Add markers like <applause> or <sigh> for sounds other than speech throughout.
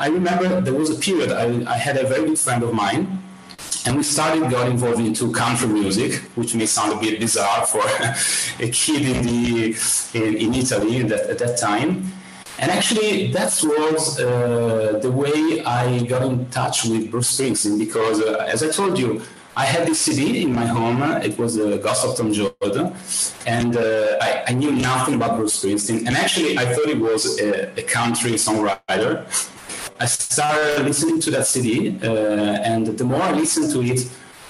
I remember there was a period I, I had a very good friend of mine and we started got involved into country music, which may sound a bit bizarre for <laughs> a kid in the in, in Italy that, at that time. And actually, that was uh, the way I got in touch with Bruce Springsteen because, uh, as I told you, I had this CD in my home. It was the uh, Ghost of Tom Joad, and uh, I, I, knew nothing about Bruce Springsteen. And actually, I thought he was a, a country songwriter. I started listening to that CD, uh, and the more I listened to it,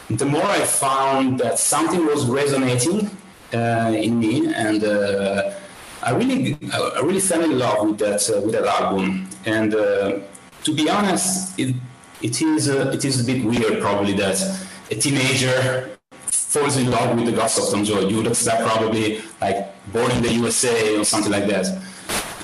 the more I found that something was resonating uh, in me, and uh, I really, I really fell in love with that uh, with that album. And uh, to be honest, it it is uh, it is a bit weird, probably that a teenager falls in love with the Ghost of Tom Joad. You would expect probably like born in the USA or something like that.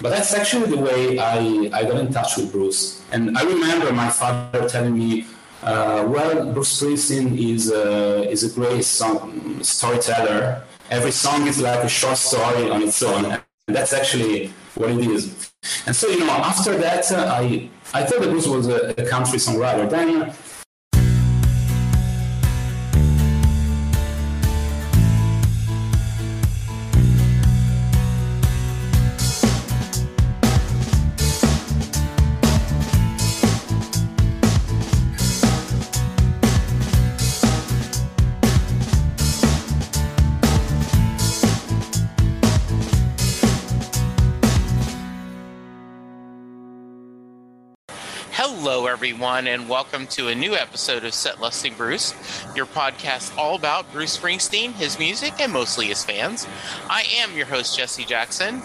But that's actually the way I, I got in touch with Bruce. And I remember my father telling me, uh, well, Bruce Springsteen is a, is a great song, storyteller. Every song is like a short story on its own. And that's actually what it is. And so, you know, after that, uh, I, I thought that Bruce was a, a country songwriter. Then everyone, and welcome to a new episode of Set Lusting Bruce, your podcast all about Bruce Springsteen, his music, and mostly his fans. I am your host, Jesse Jackson.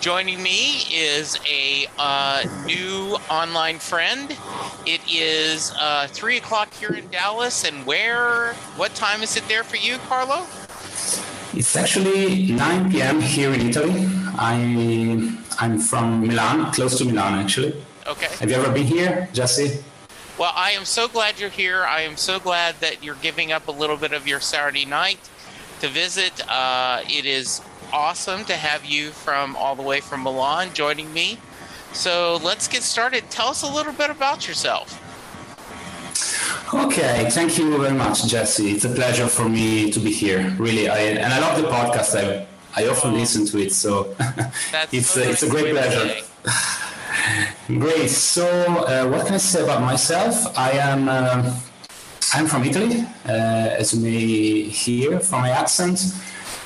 Joining me is a uh, new online friend. It is uh, three o'clock here in Dallas, and where? What time is it there for you, Carlo? It's actually 9 p.m. here in Italy. I I'm from Milan, close to Milan, actually. Okay. Have you ever been here, Jesse? Well, I am so glad you're here. I am so glad that you're giving up a little bit of your Saturday night to visit. Uh, it is awesome to have you from all the way from Milan joining me. So let's get started. Tell us a little bit about yourself. Okay, thank you very much, Jesse. It's a pleasure for me to be here. Really, I, and I love the podcast. I I often oh. listen to it, so <laughs> it's so it's a great pleasure. Great. So, uh, what can I say about myself? I am uh, I'm from Italy, uh, as you may hear from my accent,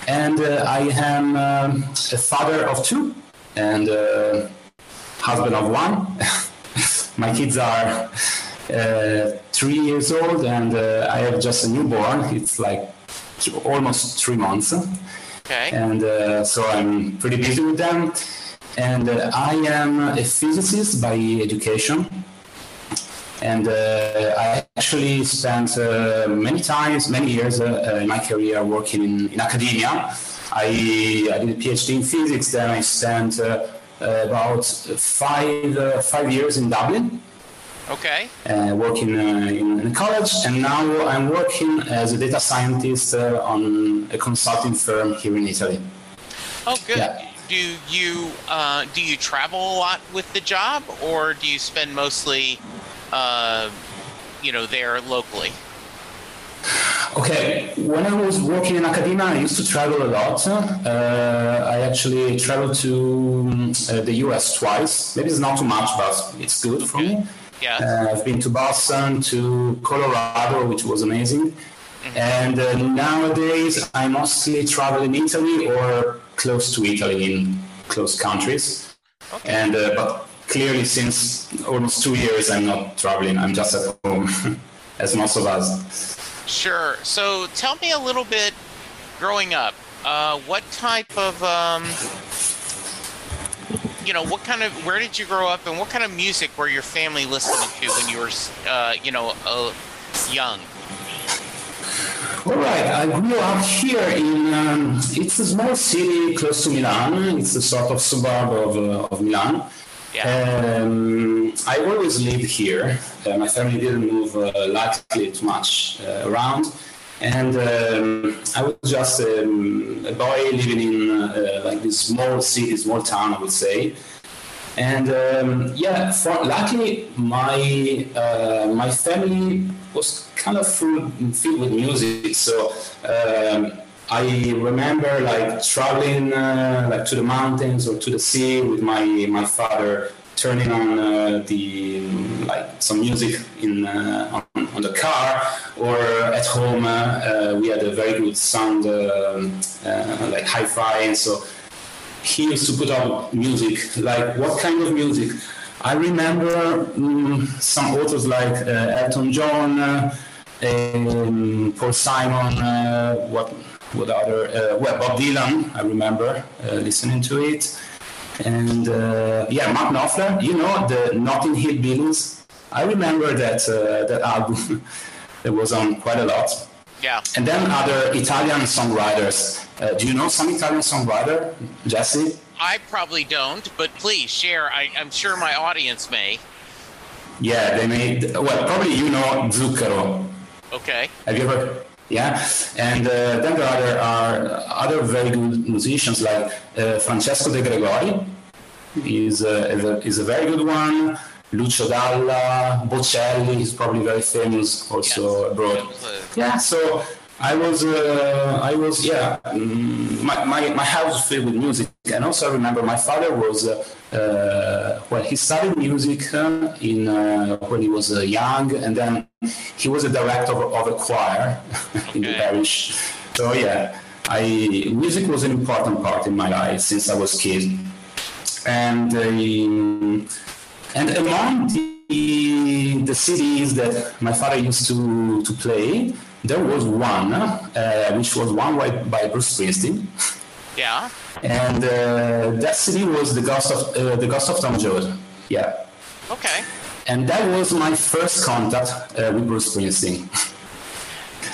and uh, I am um, a father of two and uh, husband of one. <laughs> my kids are uh, three years old, and I have just a newborn. It's like almost three months. Okay. And so I'm pretty busy with them and uh, I am a physicist by education. And uh, I actually spent uh, many times, many years in my career working in, in academia. I, I, did a PhD in physics, then I spent about five, five years in Dublin. Okay. Uh, working uh, in, in, college, and now I'm working as a data scientist uh, on a consulting firm here in Italy. Oh, good. Yeah do you uh, do you travel a lot with the job, or do you spend mostly, uh, you know, there locally? Okay, when I was working in academia, I used to travel a lot. Uh, I actually traveled to uh, the US twice. Maybe it's not too much, but it's good for me. Yeah. Uh, I've been to Boston, to Colorado, which was amazing. Mm-hmm. And uh, nowadays, I mostly travel in Italy or close to Italy in close countries. Okay. And uh, but clearly, since almost two years, I'm not traveling. I'm just at home, <laughs> as most of us. Sure. So tell me a little bit. Growing up, uh, what type of um, you know what kind of where did you grow up and what kind of music were your family listening to when you were uh, you know uh, young all right, I grew up here in, um, it's a small city close to Milan. It's a sort of suburb of, uh, of Milan. Yeah. Um, I always lived here. Uh, my family didn't move uh, likely too much uh, around. And um, I was just um, a boy living in uh, like this small city, small town, I would say. And um, yeah, for, luckily my uh, my family was kind of filled with music, so. Um, I remember like traveling uh, like to the mountains or to the sea with my my father, turning on uh, the like some music in uh, on, on, the car or at home. Uh, we had a very good sound, um, uh, like hi-fi, and so he used to put up music. Like what kind of music? I remember um, some authors like uh, Elton John, um, Paul Simon, what with other, uh, well, Bob Dylan, I remember uh, listening to it. And uh, yeah, Mark Knopfler, you know, the Notting Hillbillies. I remember that, that album <laughs> that was on quite a lot. Yeah. And then other Italian songwriters. Uh, do you know some Italian songwriter, Jesse? I probably don't, but please share. I, am sure my audience may. Yeah, they made. Well, probably you know Zucchero. Okay. Have you ever yeah, and uh, then there are other very good musicians like uh, Francesco De Gregori is a, is a, is a very good one. Lucio Dalla, Bocelli is probably very famous also yes. abroad. Yeah, so I was, uh, I was, yeah. Um, my, my, my house was filled with music, and also I remember my father was, uh, uh, well, he studied music uh, in uh, when he was uh, young, and then he was a director of, of a choir <laughs> in the parish. So yeah, I music was an important part in my life since I was a kid, and and among the the CDs that my father used to to play there was one, uh, which was one by, by Bruce Springsteen. Yeah. And uh, that CD was the Ghost of uh, the Ghost of Tom Joad. Yeah. Okay. And that was my first contact uh, with Bruce Springsteen.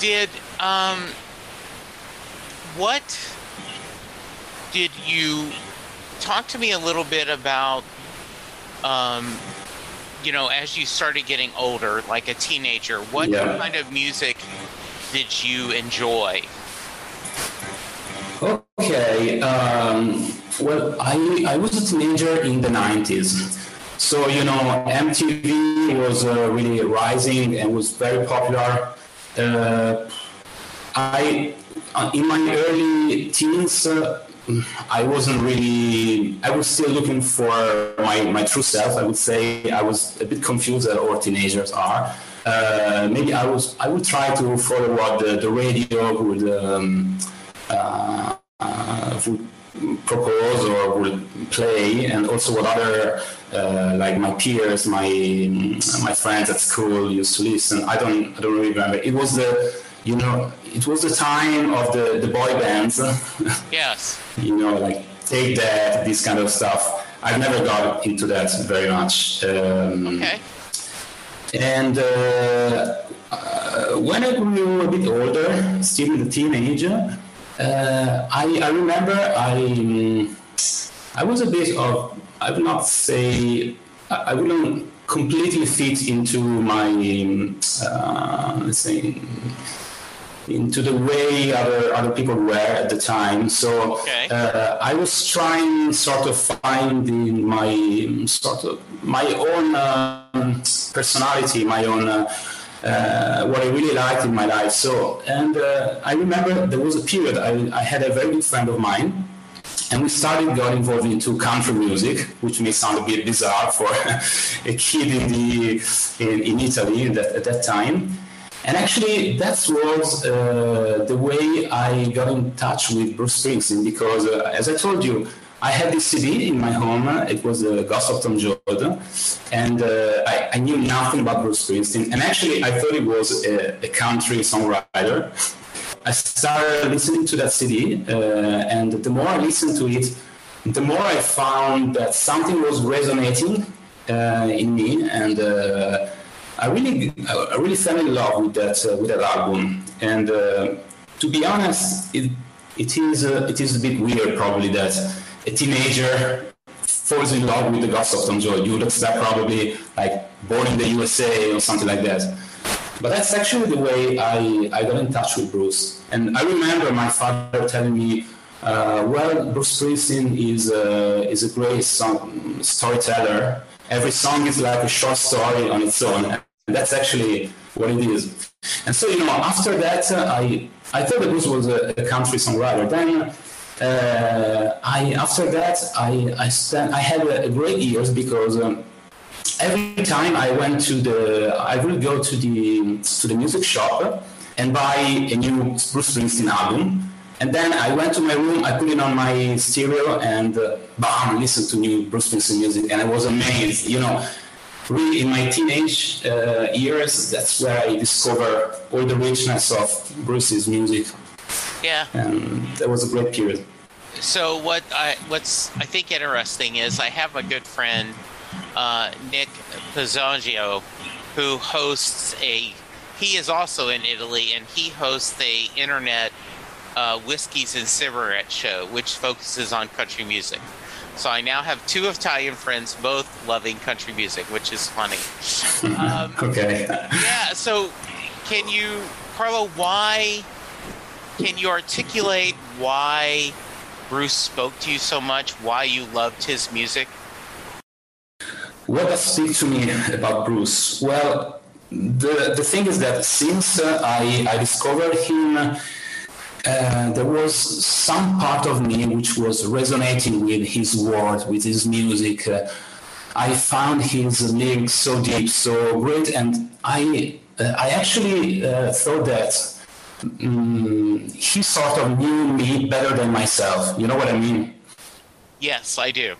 Did um, what did you talk to me a little bit about um, you know, as you started getting older, like a teenager, what yeah. kind of music did you enjoy? Okay. Um, well, I, I was a teenager in the 90s. So, you know, MTV was uh, really rising and was very popular. Uh, I, uh, in my early teens, uh, I wasn't really, I was still looking for my, my true self. I would say I was a bit confused as all teenagers are. Uh, maybe I was, I would try to follow what the, the radio would, um, uh, would propose or would play, and also what other, uh, like my peers, my my friends at school used to listen. I don't, I don't really remember. It was the you know, it was the time of the, the boy bands. <laughs> yes. you know, like take that, this kind of stuff. I've never got into that very much. Um, okay. And uh, uh, when I grew a bit older, still in the teenager, uh, I, I remember I I was a bit of I would not say I wouldn't completely fit into my uh, let's say into the way other other people were at the time. So okay. uh, I was trying sort of finding my sort of my own um, personality, my own. Uh, uh, what I really liked in my life. So, and uh, I remember there was a period I, I had a very good friend of mine and we started got involved into country music, which may sound a bit bizarre for <laughs> a kid in the in, in Italy at that, at that time. And actually, that was uh, the way I got in touch with Bruce Springsteen because, uh, as I told you, I had this CD in my home. It was the Ghost of Tom Joad, and uh, I, I, knew nothing about Bruce Springsteen. And actually, I thought he was a, a country songwriter. I started listening to that CD, uh, and the more I listened to it, the more I found that something was resonating uh, in me, and uh, I really, I really fell in love with that uh, with that album. And uh, to be honest, it it is uh, it is a bit weird probably that a teenager falls in love with the Ghost of Tom Joad. You would expect probably like born in the USA or something like that. But that's actually the way I, I got in touch with Bruce. And I remember my father telling me, Uh, well, Bruce Springsteen is a, is a great song, storyteller. Every song is like a short story on its own. And that's actually what it is. And so, you know, after that, uh, I, I thought that Bruce was a, a country songwriter. Then uh, I, after that, I, I, spent, I had a, a great years because um, every time I went to the, I would go to the, to the music shop and buy a new Bruce Springsteen album and then I went to my room, I put it on my stereo, and uh, bam, listen to new Bruce Springsteen music, and I was amazed. You know, really in my teenage uh, years, that's where I discovered all the richness of Bruce's music. Yeah, and that was a great period. So what I what's I think interesting is I have a good friend, uh, Nick Pizzangio, who hosts a. He is also in Italy, and he hosts a internet uh, Whiskeys and Cigarette show, which focuses on country music. So I now have two Italian friends, both loving country music, which is funny. Um, <laughs> okay. Yeah. So, can you, Carlo? Why? Can you articulate why Bruce spoke to you so much? Why you loved his music? What does speak to me about Bruce? Well, the the thing is that since uh, I I discovered him uh, there was some part of me which was resonating with his words, with his music. Uh, I found his lyrics so deep, so great, and I uh, I actually uh, thought that um, he sort of knew me better than myself. You know what I mean? Yes, I do.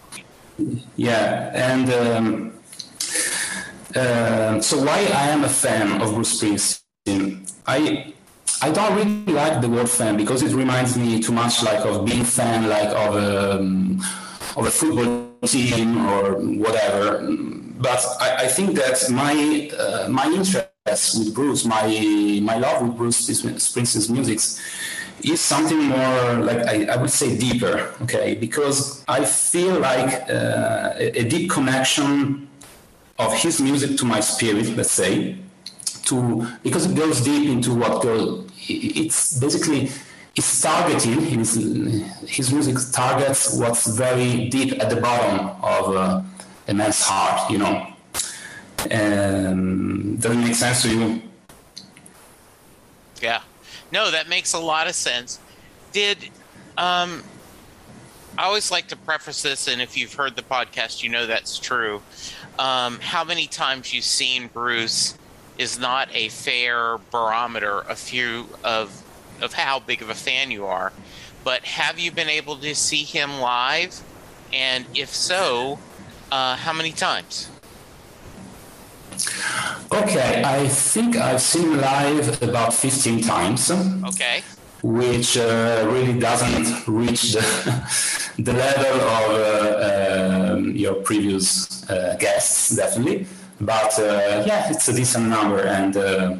Yeah, and um, uh, so why I am a fan of Bruce Springsteen? I I don't really like the word fan because it reminds me too much like of being fan like of a, um, of a football team or whatever. But I, I think that my uh, my interest with Bruce, my my love with Bruce Springsteen's music is something more like I, I, would say deeper, okay? Because I feel like uh, a, a deep connection of his music to my spirit, let's say, to because it goes deep into what goes it's basically it's targeting his, his music targets what's very deep at the bottom of uh, a man's heart you know? Um, does it make sense to you? Yeah. No that makes a lot of sense. Did um, i always like to preface this and if you've heard the podcast you know that's true. Um, how many times you've seen bruce is not a fair barometer of few of of how big of a fan you are. But have you been able to see him live? And if so, uh, how many times? Okay, I think I've seen him live about 15 times. Okay. Which uh, really doesn't reach the, <laughs> the level of uh, um, your previous uh, guests, definitely. But uh, yeah, it's a decent number, and uh,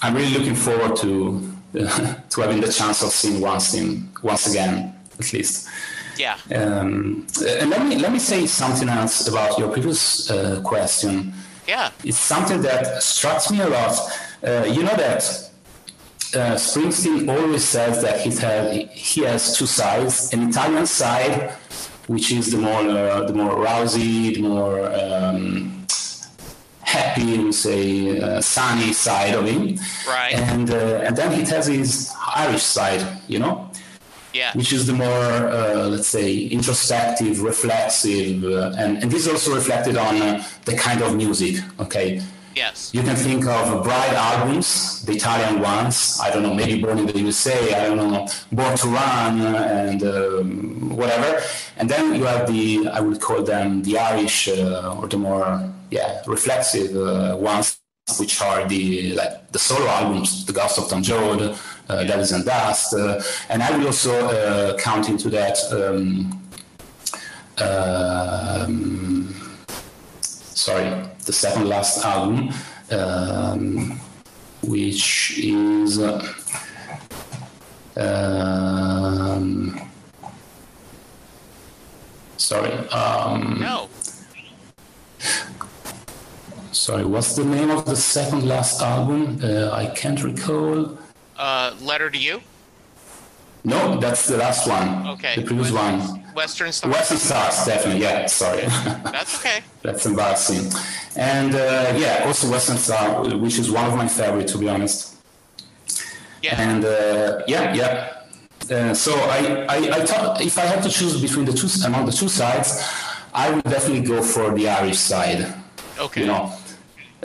I'm really looking forward to <laughs> to having the chance of seeing once in once again, at least. Yeah. Um, and let me let me say something else about your previous uh, question. Yeah. It's something that strikes me a lot. Uh, you know that uh, Springsteen always says that he has he has two sides: an Italian side, which is the more uh, the more rousy, the more um, happy, we say, uh, sunny side of him. Right. And uh, and then he has his Irish side, you know. Yeah. Which is the more, uh, let's say, introspective, reflexive, uh, and, and this is also reflected on uh, the kind of music. Okay. Yes. You can think of Bright albums, the Italian ones. I don't know, maybe Born in the USA. I don't know, Born to Run and um, whatever. And then you have the, I would call them the Irish uh, or the more yeah reflexive uh, ones which are the like the solo albums, the Ghost of Tom Joad, uh, Devils and Dust, uh, and I will also uh, count into that. Um, um, sorry, the second last album, um, which is. Um, sorry. Um, no. Sorry, what's the name of the second last album? Uh, I can't recall. Uh, Letter to You. No, that's the last one. Okay. The previous Western, one. Western Stars. Western Stars, definitely. Yeah, sorry. <laughs> That's okay. That's embarrassing. And uh, yeah, also Western Star, which is one of my favorite, to be honest. Yeah. And uh, yeah, yeah. Uh, so I, I, I thought if I had to choose between the two among the two sides, I would definitely go for the Irish side. Okay. You know,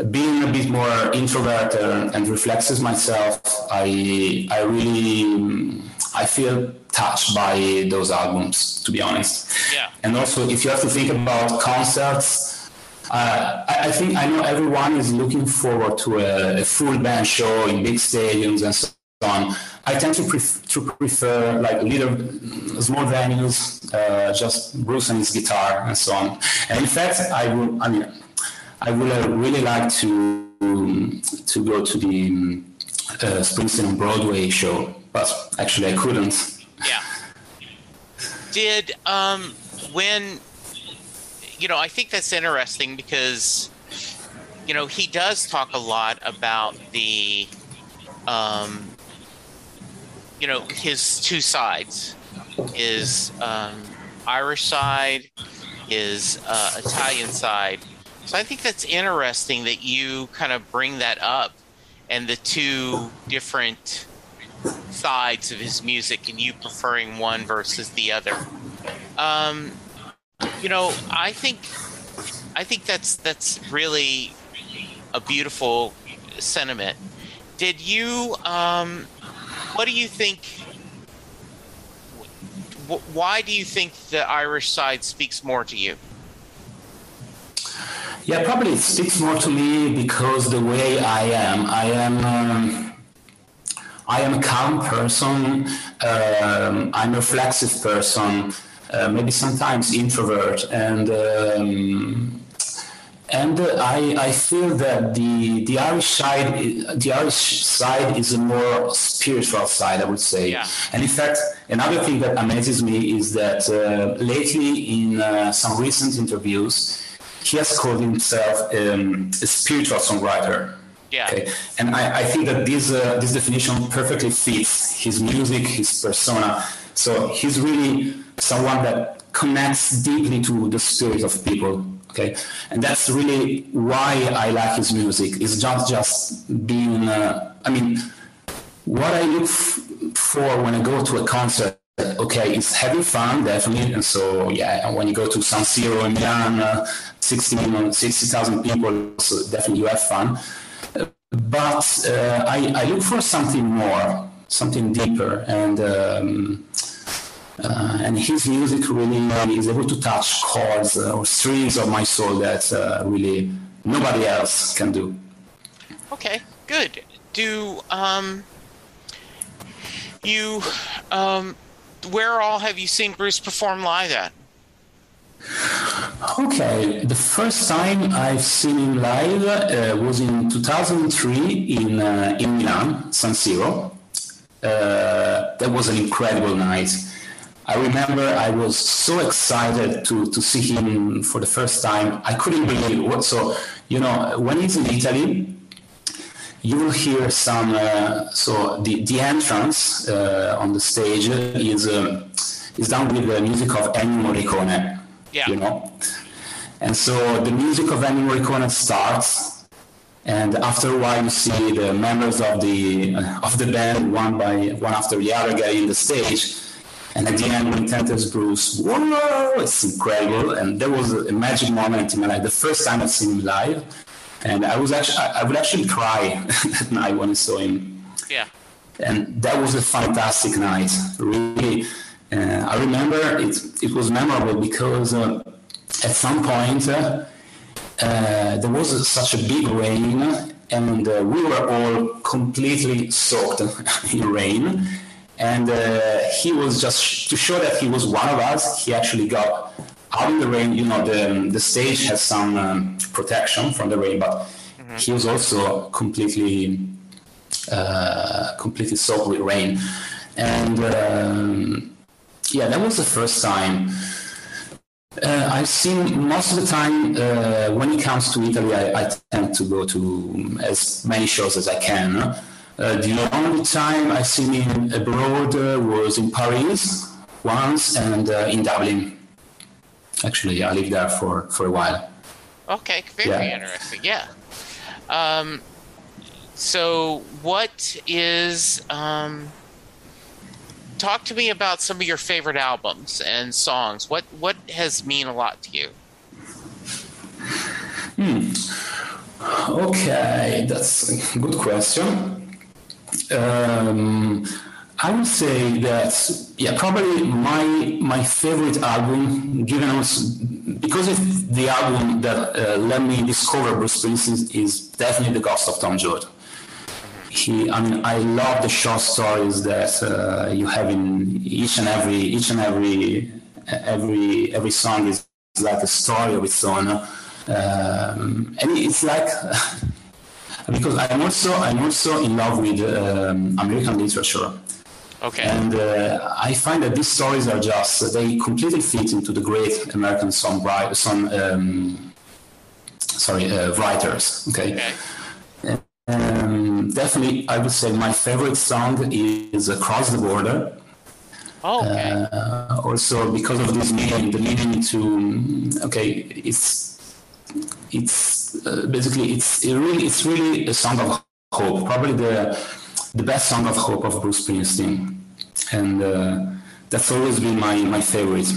being a bit more introverted and reflexive myself, I I really I feel touched by those albums, to be honest. Yeah. And also, if you have to think about concerts, uh, I, I think I know everyone is looking forward to a, a full band show in big stadiums and so on. I tend to, pref- to prefer like little small venues, uh, just Bruce and his guitar and so on. And in fact, I would, I mean, I would really like to um, to go to the um, uh, Springsteen Broadway show, but actually I couldn't. Yeah. Did um when you know I think that's interesting because you know he does talk a lot about the um you know his two sides his um, Irish side his uh, Italian side so I think that's interesting that you kind of bring that up and the two different sides of his music and you preferring one versus the other. Um, you know, I think I think that's that's really a beautiful sentiment. Did you um, what do you think wh- why do you think the Irish side speaks more to you? Yeah, probably it speaks more to me because the way I am, I am, um, I am a calm person. Um, I'm a reflexive person. Uh, maybe sometimes introvert, and um, and uh, I I feel that the the Irish side the Irish side is a more spiritual side, I would say. Yeah. And in fact, another thing that amazes me is that uh, lately in uh, some recent interviews he has called himself um, a spiritual songwriter. Yeah. Okay? And I, I think that this uh, this definition perfectly fits his music, his persona. So he's really someone that connects deeply to the spirit of people. Okay, and that's really why I like his music. It's not just being. Uh, I mean, what I look f- for when I go to a concert okay, it's having fun, definitely. And so, yeah, when you go to San Siro in Milan, uh, 60,000 people, so definitely you have fun. But uh, I, I, look for something more, something deeper. And um, uh, and his music really is able to touch chords uh, or strings of my soul that uh, really nobody else can do. Okay, good. Do um, you um, where all have you seen Bruce perform live at? Okay, the first time I've seen him live uh, was in 2003 in uh, in Milan, San Siro. Uh, that was an incredible night. I remember I was so excited to, to see him for the first time. I couldn't believe what. So you know, when he's in Italy, you will hear some. Uh, so the the entrance uh, on the stage is um, is done with the music of Ennio Morricone. Yeah. You know, and so the music of Ennio Morricone starts, and after a while you see the members of the uh, of the band one by one after the other getting the stage. And at the end, when it enters Bruce, whoa, it's incredible. And there was a magic moment in my life. The first time I've seen him live, and I was actually I would actually cry <laughs> that night when I saw him. Yeah. And that was a fantastic night. Really, uh, I remember it. It was memorable because uh, at some point uh, uh there was such a big rain, and uh, we were all completely soaked <laughs> in rain. And uh, he was just to show that he was one of us. He actually got out in the rain, you know, the, the stage has some um, protection from the rain, but mm-hmm. he was also completely, uh, completely soaked with rain. And um, yeah, that was the first time. Uh, I've seen most of the time uh, when it comes to Italy, I, I, tend to go to as many shows as I can. Uh, the only time I've seen him abroad uh, was in Paris once and uh, in Dublin. Actually, I lived there for, for a while. Okay, very yeah. interesting. Yeah. Um, so, what is. Um, talk to me about some of your favorite albums and songs. What what has mean a lot to you? Hmm. Okay, that's a good question. Um, I would say that yeah, probably my my favorite album, given us because it's the album that uh, let me discover Bruce Springsteen, is definitely the Ghost of Tom Joad. He, I mean, I love the short stories that uh, you have in each and every each and every every every song is like a story of its own, um, and it's like. <laughs> because I'm also I'm also in love with um, American literature. Okay. And uh, I find that these stories are just, they completely fit into the great American songwriters, song, um, sorry, uh, writers. Okay. okay. Um, definitely, I would say my favorite song is Across the Border. Oh, okay. Uh, also, because of this meaning, the meaning to, okay, it's, it's uh, basically, it's it really, it's really a song of hope. Probably the, the best song of hope of Bruce Springsteen, and uh, that's always been my my favorite.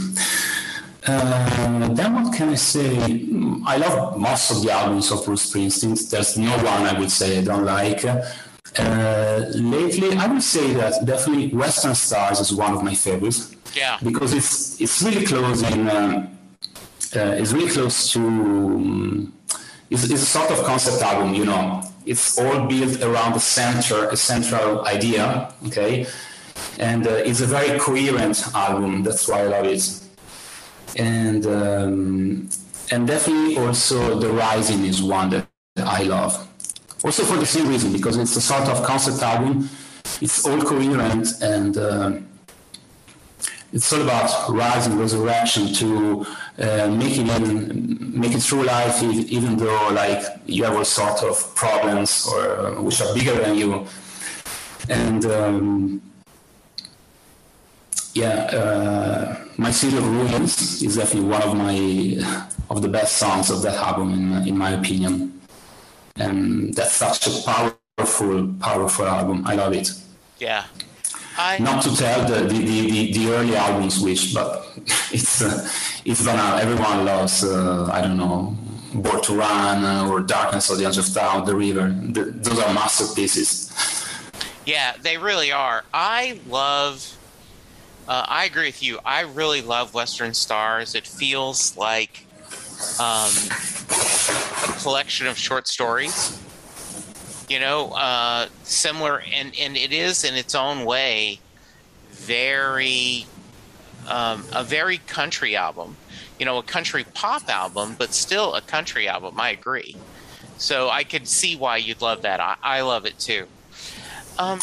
Uh, then what can I say? I love most of the albums of Bruce Springsteen. There's no one I would say I don't like. Uh, lately, I would say that definitely Western Stars is one of my favorites. Yeah. Because it's it's really close in. Um, uh, it's really close to. Um, it's, it's a sort of concept album, you know it's all built around a center, a central idea. Okay, and uh, it's a very coherent album. That's why I love it. And um, and definitely also the Rising is one that I love. Also for the same reason because it's a sort of concept album. It's all coherent and. Uh, it's all about rising resurrection to uh, making it make it through life even though like you have all sort of problems or which are bigger than you and um, yeah uh, my city of ruins is definitely one of my of the best songs of that album in, in my opinion and that's such a powerful powerful album i love it yeah I Not to tell the, the, the, the, early albums which, but <laughs> it's uh, it's banal. Everyone loves uh, I don't know Born to Run uh, or Darkness of the Edge of Town, The River. The, those are masterpieces. Yeah, they really are. I love. Uh, I agree with you. I really love Western Stars. It feels like um, a collection of short stories you know, uh, similar, and and it is in its own way very um, a very country album. You know, a country pop album, but still a country album. I agree. So I could see why you'd love that. I, I love it too. Um,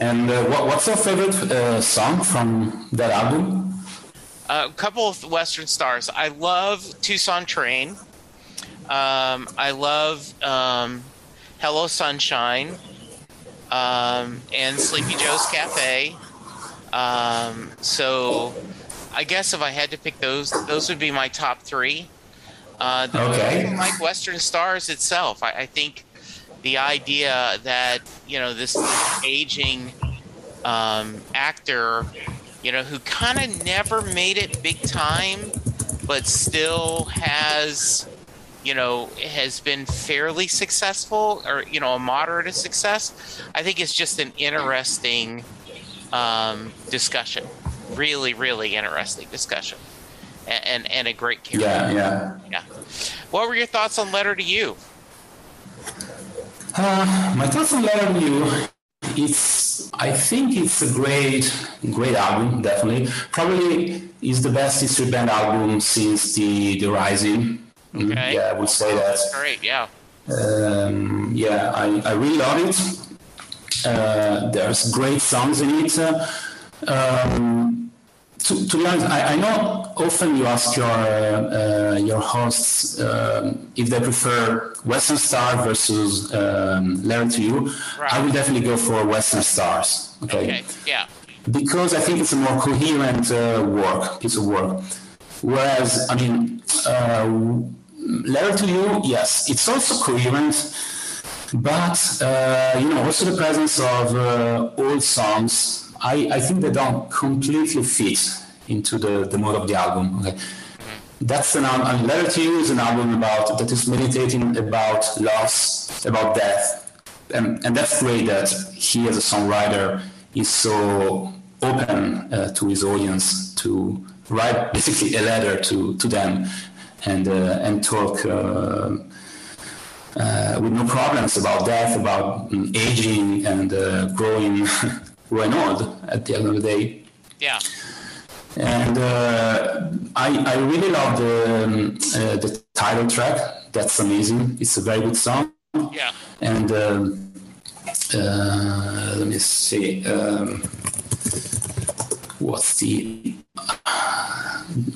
and uh, what, what's your favorite uh, song from that album? A couple of Western stars. I love Tucson Train. Um, I love um, Hello Sunshine, um, and Sleepy Joe's Cafe. Um, so I guess if I had to pick those, those would be my top three. Uh, okay. Like Western Stars itself, I, I, think the idea that you know this, this aging um, actor, you know, who kind of never made it big time, but still has you know, has been fairly successful or, you know, a moderate success, I think it's just an interesting um, discussion. Really, really interesting discussion. And, and, and a great character. Yeah, yeah. Yeah. What were your thoughts on Letter to You? Uh, my thoughts on Letter You it's I think it's a great great album definitely probably is the best history band album since the the rising Mm-hmm. Okay. Yeah, I would say that. That's great. Yeah. Um, yeah, I, I really love it. Uh, there's great songs in it. Um, to, to be honest, I, I, know often you ask your uh, your hosts um, if they prefer Western Star versus um, Letter to You. Right. I will definitely go for Western Stars. Okay. okay. Yeah. Because I think it's a more coherent uh, work, piece of work. Whereas, I mean, uh, Letter to You, yes, it's also coherent, but uh, you know, also the presence of uh, old songs I, I think they don't completely fit into the, the mode of the album. Okay. That's an album, Letter to You is an album about that is meditating about loss, about death. And, and that's great that he as a songwriter is so open uh, to his audience to write basically a letter to, to them and, uh, and talk uh, uh with no problems about death, about um, aging and uh, growing <laughs> Renault at the end of the day. Yeah. And uh, I, I really love the, um, uh, the title track. That's amazing. It's a very good song. Yeah. And um, uh, let me see. Um, what's the.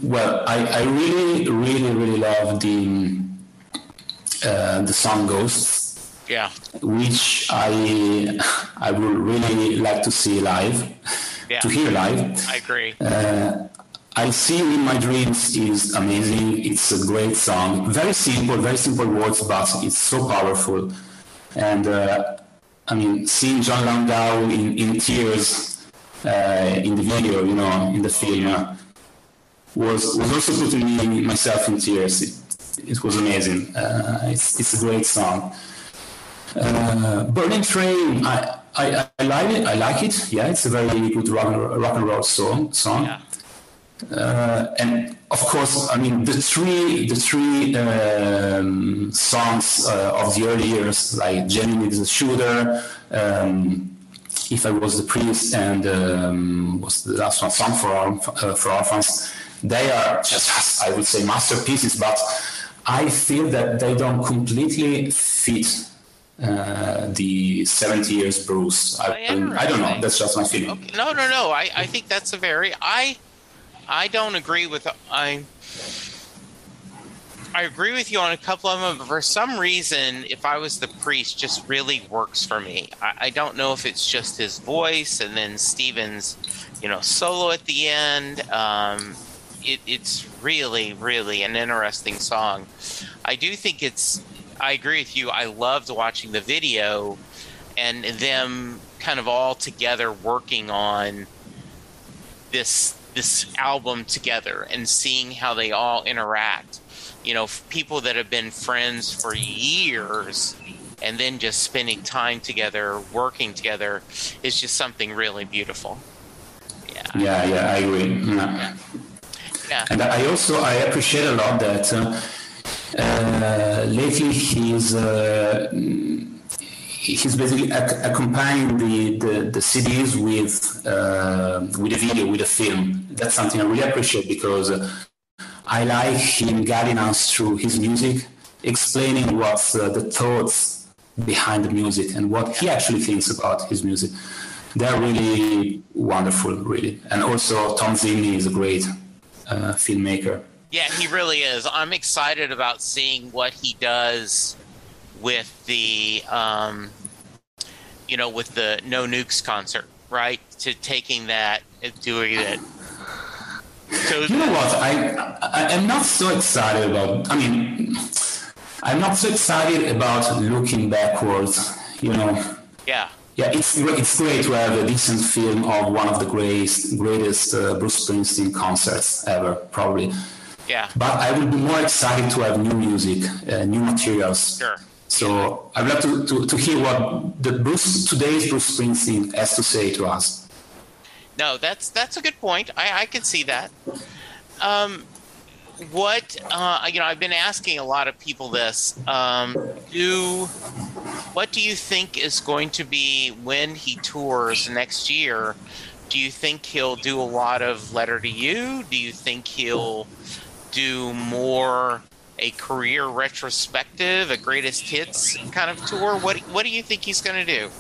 Well, I, I really, really, really love the, uh, the song Ghosts yeah. Which I I would really like to see live, yeah. to hear live. I agree. Uh, I see in my dreams is amazing. It's a great song. Very simple, very simple words, but it's so powerful. And uh, I mean, seeing Jon Landau in, in tears uh, in the video, you know, in the film, uh, was was also putting me myself in tears. It, it was amazing. Uh, it's it's a great song. Uh, Burning Train, I, I, I, like it. I like it. Yeah, it's a very good rock and, rock and roll song. song. Yeah. Uh, and of course, I mean the three the three um, songs uh, of the early years, like Jenny is a shooter, um, If I Was the Priest, and um, was the last one, Song for uh, for Orphans. They are just, I would say, masterpieces. But I feel that they don't completely fit uh, the 70 years Bruce. I, I don't know. That's just my feeling. Okay. No, no, no. I, I think that's a very I I don't agree with I I agree with you on a couple of them, but for some reason, if I was the priest, just really works for me. I, I don't know if it's just his voice and then Steven's, you know, solo at the end. Um, it, it's really, really an interesting song. I do think it's I agree with you. I loved watching the video and them kind of all together working on this this album together and seeing how they all interact. You know, people that have been friends for years and then just spending time together, working together is just something really beautiful. Yeah. Yeah, yeah, I agree. Yeah. yeah. And I also I appreciate a lot that uh, uh, lately, he's uh, he's basically accompanying the, the, the, CDs with uh, with a video, with a film. That's something I really appreciate because I like him guiding us through his music, explaining what's uh, the thoughts behind the music and what he actually thinks about his music. They're really wonderful, really. And also, Thom Zimny is a great uh, filmmaker. Yeah, he really is. I'm excited about seeing what he does with the, um, you know, with the No Nukes concert, right? To taking that and doing it. So, you know what? I, I am not so excited about. I mean, I'm not so excited about looking backwards. You know. Yeah. Yeah, it's it's great to have a decent film of one of the greatest greatest uh, Bruce Springsteen concerts ever, probably. Yeah. But I would be more excited to have new music, uh, new materials. Sure. So I'd love to, to, to hear what the Bruce today's Bruce Springsteen has to say to us. No, that's that's a good point. I, I can see that. Um, what uh, you know, I've been asking a lot of people this. Um, do what do you think is going to be when he tours next year? Do you think he'll do a lot of letter to you? Do you think he'll do more a career retrospective, a greatest hits kind of tour? What what do you think he's going to do?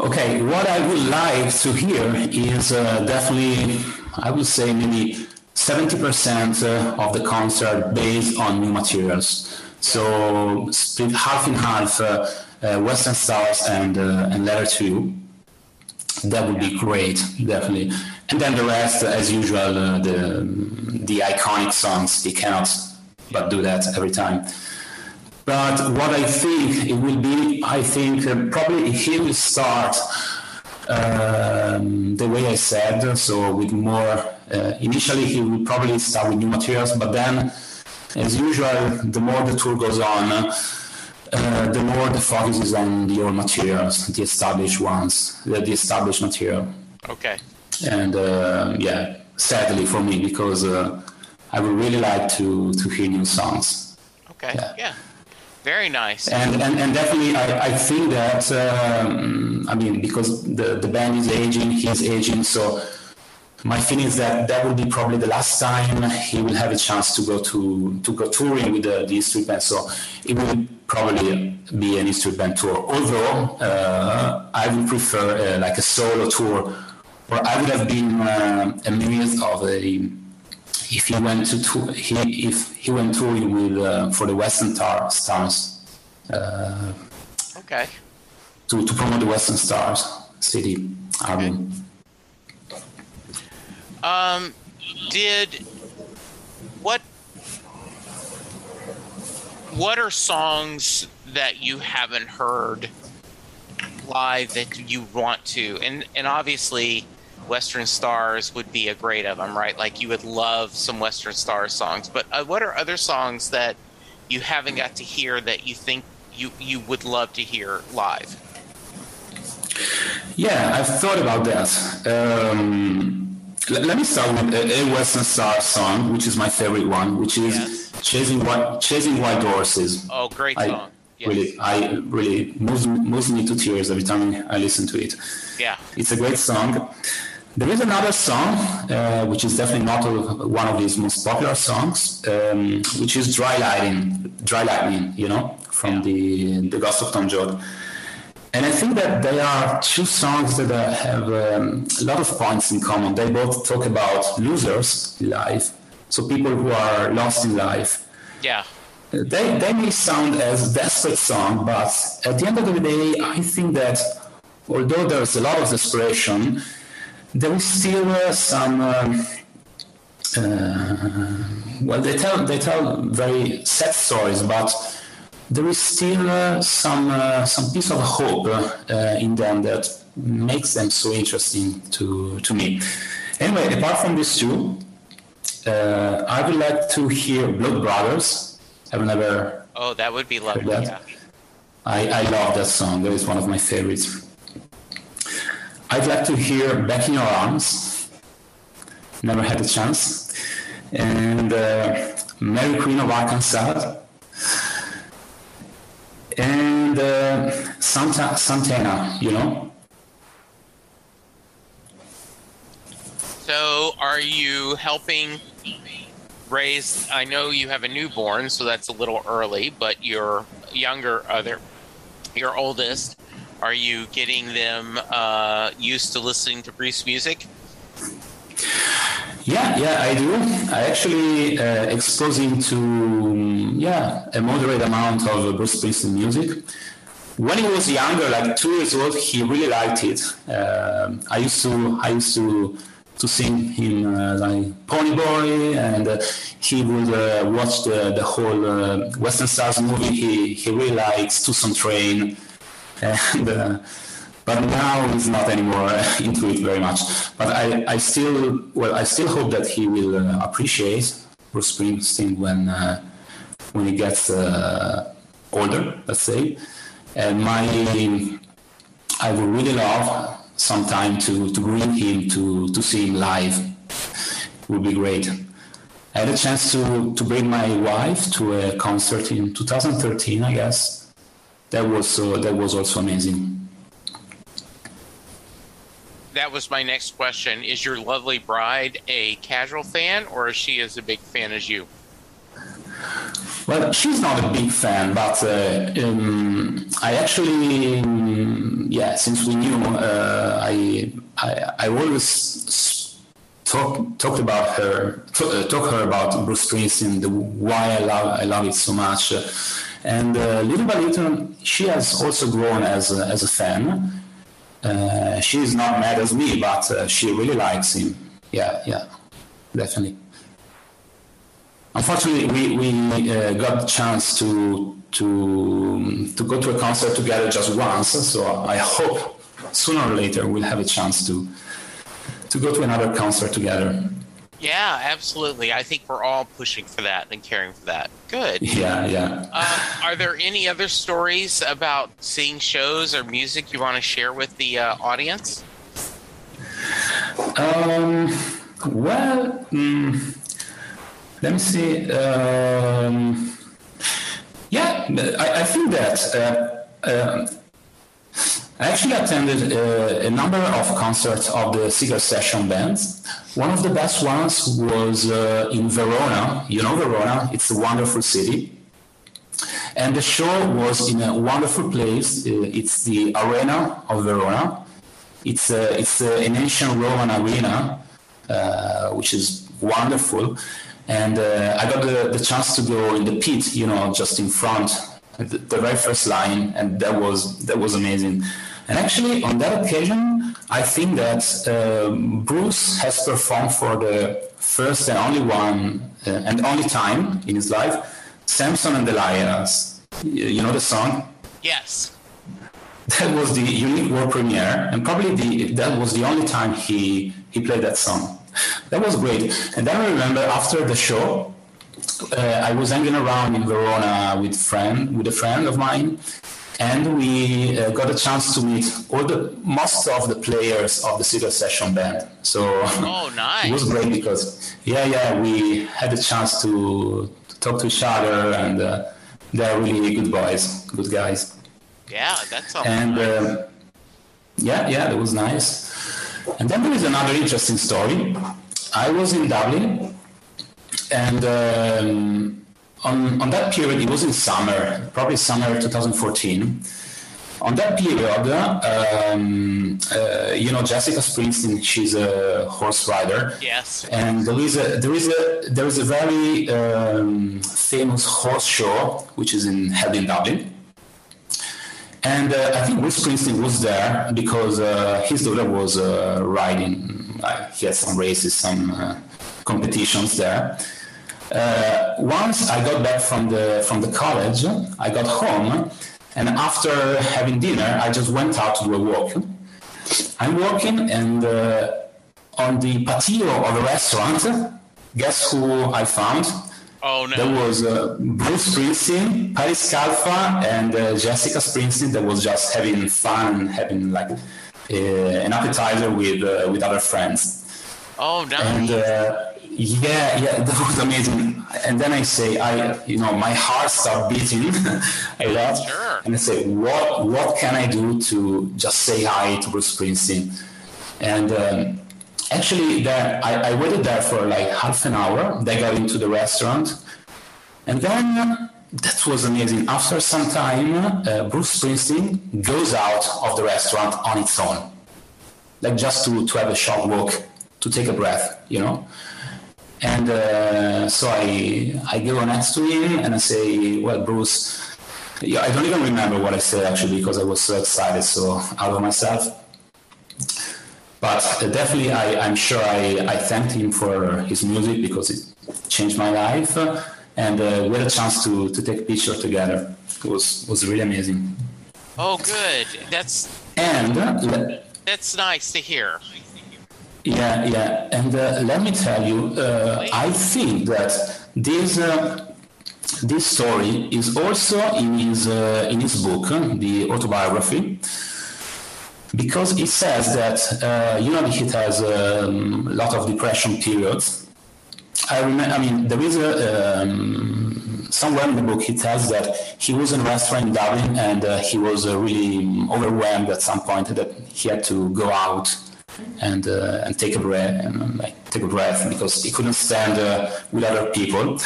Okay, what I would like to hear is uh, definitely, I would say maybe 70% uh, of the concert based on new materials. So split half in half, uh, uh, Western Stars and uh, and Letter You. That would be great, definitely. And then the rest, as usual, uh, the the iconic songs. They cannot but do that every time. But what I think it will be, I think uh, probably he will start um, the way I said, so with more. Uh, initially, he will probably start with new materials, but then, as usual, the more the tour goes on, uh, the more the focus is on the old materials, the established ones, the, the established material. Okay. And uh, yeah, sadly for me, because uh, I would really like to to hear new songs. Okay. Yeah. yeah. Very nice. And and, and definitely, I, I think that um, I mean because the the band is aging, he's aging, so my feeling is that that will be probably the last time he will have a chance to go to to go touring with the, the street band. So it will probably be an street band tour. Although uh, I would prefer uh, like a solo tour, or I would have been uh, amazed of a if he went to tour, he if he went touring with uh, for the Western Tar, Stars. Uh, okay. To to promote the Western Stars City album. Um, did what? What are songs that you haven't heard live that you want to? And and obviously Western Stars would be a great of them, right? Like you would love some Western Stars songs. But uh, what are other songs that you haven't got to hear that you think you you would love to hear live? Yeah, I've thought about that. Um, let, let, me start with a, a, Western Star song, which is my favorite one, which is yes. "Chasing White Chasing White Horses." Oh, great song! Yes. Really, I really moves, moves me to tears every time I listen to it. Yeah, it's a great song. There is another song, uh, which is definitely not a, one of his most popular songs, um, which is "Dry Lightning." Dry Lightning, you know, from yeah. the the Ghost of Tom Joad. And I think that they are two songs that uh, have um, a lot of points in common. They both talk about losers in life, so people who are lost in life. Yeah. They, may sound as desperate song, but at the end of the day, I think that although there's a lot of desperation, there is still uh, some. Um, uh, well, they tell they tell very sad stories, but there is still uh, some uh, some piece of hope uh, in them that makes them so interesting to to me. Anyway, apart from these two, uh, I would like to hear Blood Brothers. I've never. Oh, that would be lovely. Yeah. I, I love that song. That is one of my favorites. I'd like to hear Back in Your Arms. Never had a chance. And uh, Mary Queen of Arkansas. And uh, Santa, Santana, you know. So, are you helping raise? I know you have a newborn, so that's a little early, but your younger other, your oldest, are you getting them uh, used to listening to Bruce music? Yeah, yeah, I do. I actually uh, expose him to yeah a moderate amount of Bruce Springsteen music. When he was younger, like two years old, he really liked it. Uh, I used to I used to to sing him uh, like Pony Boy, and uh, he would uh, watch the the whole uh, Western Stars movie. He he really likes Tucson Train <laughs> and uh, but now he's not anymore <laughs> into it very much. But I, I still well I still hope that he will uh, appreciate Bruce Springsteen when when he gets older, let's say. And my I would really love sometime to to bring him to to see him live. It would be great. I had a chance to, to bring my wife to a concert in 2013, I guess that was uh, that was also amazing. That was my next question. Is your lovely bride a casual fan, or is she as a big fan as you? Well, she's not a big fan, but uh, um, I actually, um, yeah, since we knew, uh, I, I, I always talk, talked about her, talk, talk her about Bruce Springsteen, the why I love, I love it so much, and uh, little by little, she has also grown as a, as a fan. Uh, she is not mad as me, but uh, she really likes him. Yeah, yeah, definitely. Unfortunately, we, we uh, got the chance to to to go to a concert together just once. So I hope sooner or later we'll have a chance to to go to another concert together. Yeah, absolutely. I think we're all pushing for that and caring for that. Good. Yeah, yeah. Uh, are there any other stories about seeing shows or music you want to share with the uh, audience? Um, well, mm, let me see. Um, yeah, I, I, think that uh, uh I actually attended uh, a number of concerts of the Seeger Session bands. One of the best ones was uh, in Verona. You know Verona, it's a wonderful city. And the show was in a wonderful place. Uh, it's the Arena of Verona. It's, a, it's a, an ancient Roman arena, uh, which is wonderful. And uh, I got the, the chance to go in the pit, you know, just in front, the, the very first line, and that was that was amazing. And actually, on that occasion, I think that uh, Bruce has performed for the first and only one uh, and only time in his life, Samson and the Delilah. You know the song? Yes. That was the unique world premiere, and probably the, that was the only time he, he played that song. That was great. And then I remember after the show, uh, I was hanging around in Verona with friend with a friend of mine, and we uh, got a chance to meet all the most of the players of the Seeger Session band. So oh, nice. <laughs> it was great because yeah, yeah, we had a chance to, to talk to each other, and uh, they're really good boys, good guys. Yeah, that's and nice. uh, yeah, yeah, that was nice. And then there is another interesting story. I was in Dublin, and. Um, on, on that period, it was in summer, probably summer 2014. On that period, um, uh, you know, Jessica Springsteen, she's a horse rider. Yes. And there is a there is a there is a very um, famous horse show which is in held in Dublin. And uh, I think Bruce Springsteen was there because uh, his daughter was uh, riding. he had some races, some uh, competitions there. Uh, once I got back from the from the college, I got home, and after having dinner, I just went out to do a walk. I'm walking, and uh, on the patio of a restaurant, guess who I found? Oh no! There was uh, Bruce Springsteen, Patti Scialfa, and uh, Jessica Springsteen. That was just having fun having like uh, an appetizer with uh, with other friends. Oh, nice. And yeah, yeah, that was amazing. And then I say, I, you know, my heart started beating <laughs> a lot, sure. and I say, what, what can I do to just say hi to Bruce Springsteen? And um, actually, there, I, I waited there for like half an hour. They got into the restaurant, and then that was amazing. After some time, uh, Bruce Springsteen goes out of the restaurant on its own, like just to, to have a short walk, to take a breath, you know. And uh, so I, I go next to him and I say, well, Bruce, yeah, I don't even remember what I said actually because I was so excited, so out of myself. But definitely, I, am sure I, I thanked him for his music because it changed my life. And uh, we had a chance to, to take a picture together. It was, was really amazing. Oh, good. That's and uh, that's nice to hear. Yeah, yeah, and uh, let me tell you, uh, I think that this uh, this story is also in his uh, in his book, the autobiography, because it says that uh, you know he has um, a lot of depression periods. I remember. I mean, there is a. Um, somewhere in the book, he tells that he was in a restaurant in Dublin and uh, he was really overwhelmed at some point that he had to go out and uh, and take a breath and like take a breath because he couldn't stand uh, with other people.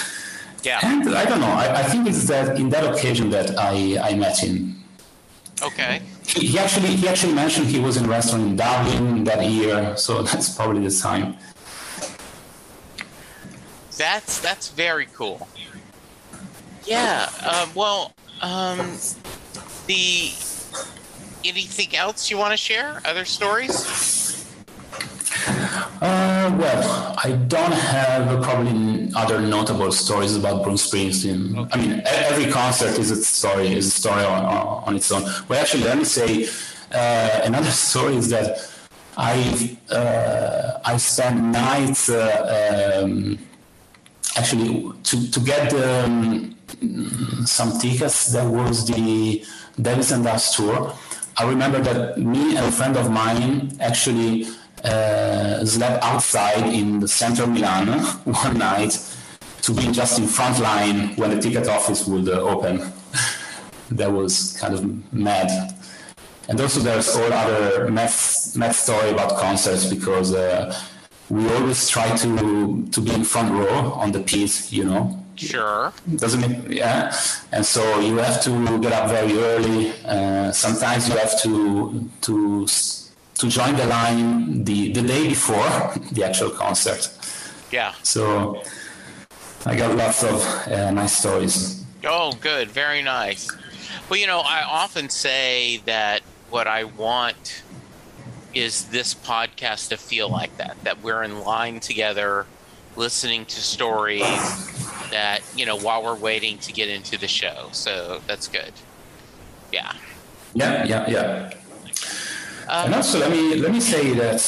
Yeah. And I don't know. I, I think it's that in that occasion that I, I met him. Okay. He, he actually he actually mentioned he was in a restaurant in Dublin that year, so <laughs> that's probably the time. That's that's very cool. Yeah. Uh, well, um, the anything else you want to share? Other stories? Uh, well, I don't have probably other notable stories about Bruce Springsteen. Okay. I mean, every concert is a story, is a story on, on its own. Well, actually, let me say uh, another <laughs> story is that I uh, I spent nights uh, um, actually to to get um, some tickets. That was the Devils and Dust tour. I remember that me and a friend of mine actually uh, slept outside in the center of Milan <laughs> one night to be just in front line when the ticket office would uh, open. <laughs> that was kind of mad. And also there's all other mess, mess story about concerts because uh, we always try to to be in front row on the piece, you know. Sure. Doesn't it? Yeah. And so you have to get up very early. Uh, sometimes you have to to to join the line the, the day before the actual concert. Yeah. So I got lots of uh, nice stories. Oh, good. Very nice. Well, you know, I often say that what I want is this podcast to feel like that, that we're in line together listening to stories that, you know, while we're waiting to get into the show. So that's good. Yeah. Yeah, yeah, yeah. Um, and also, let me let me say that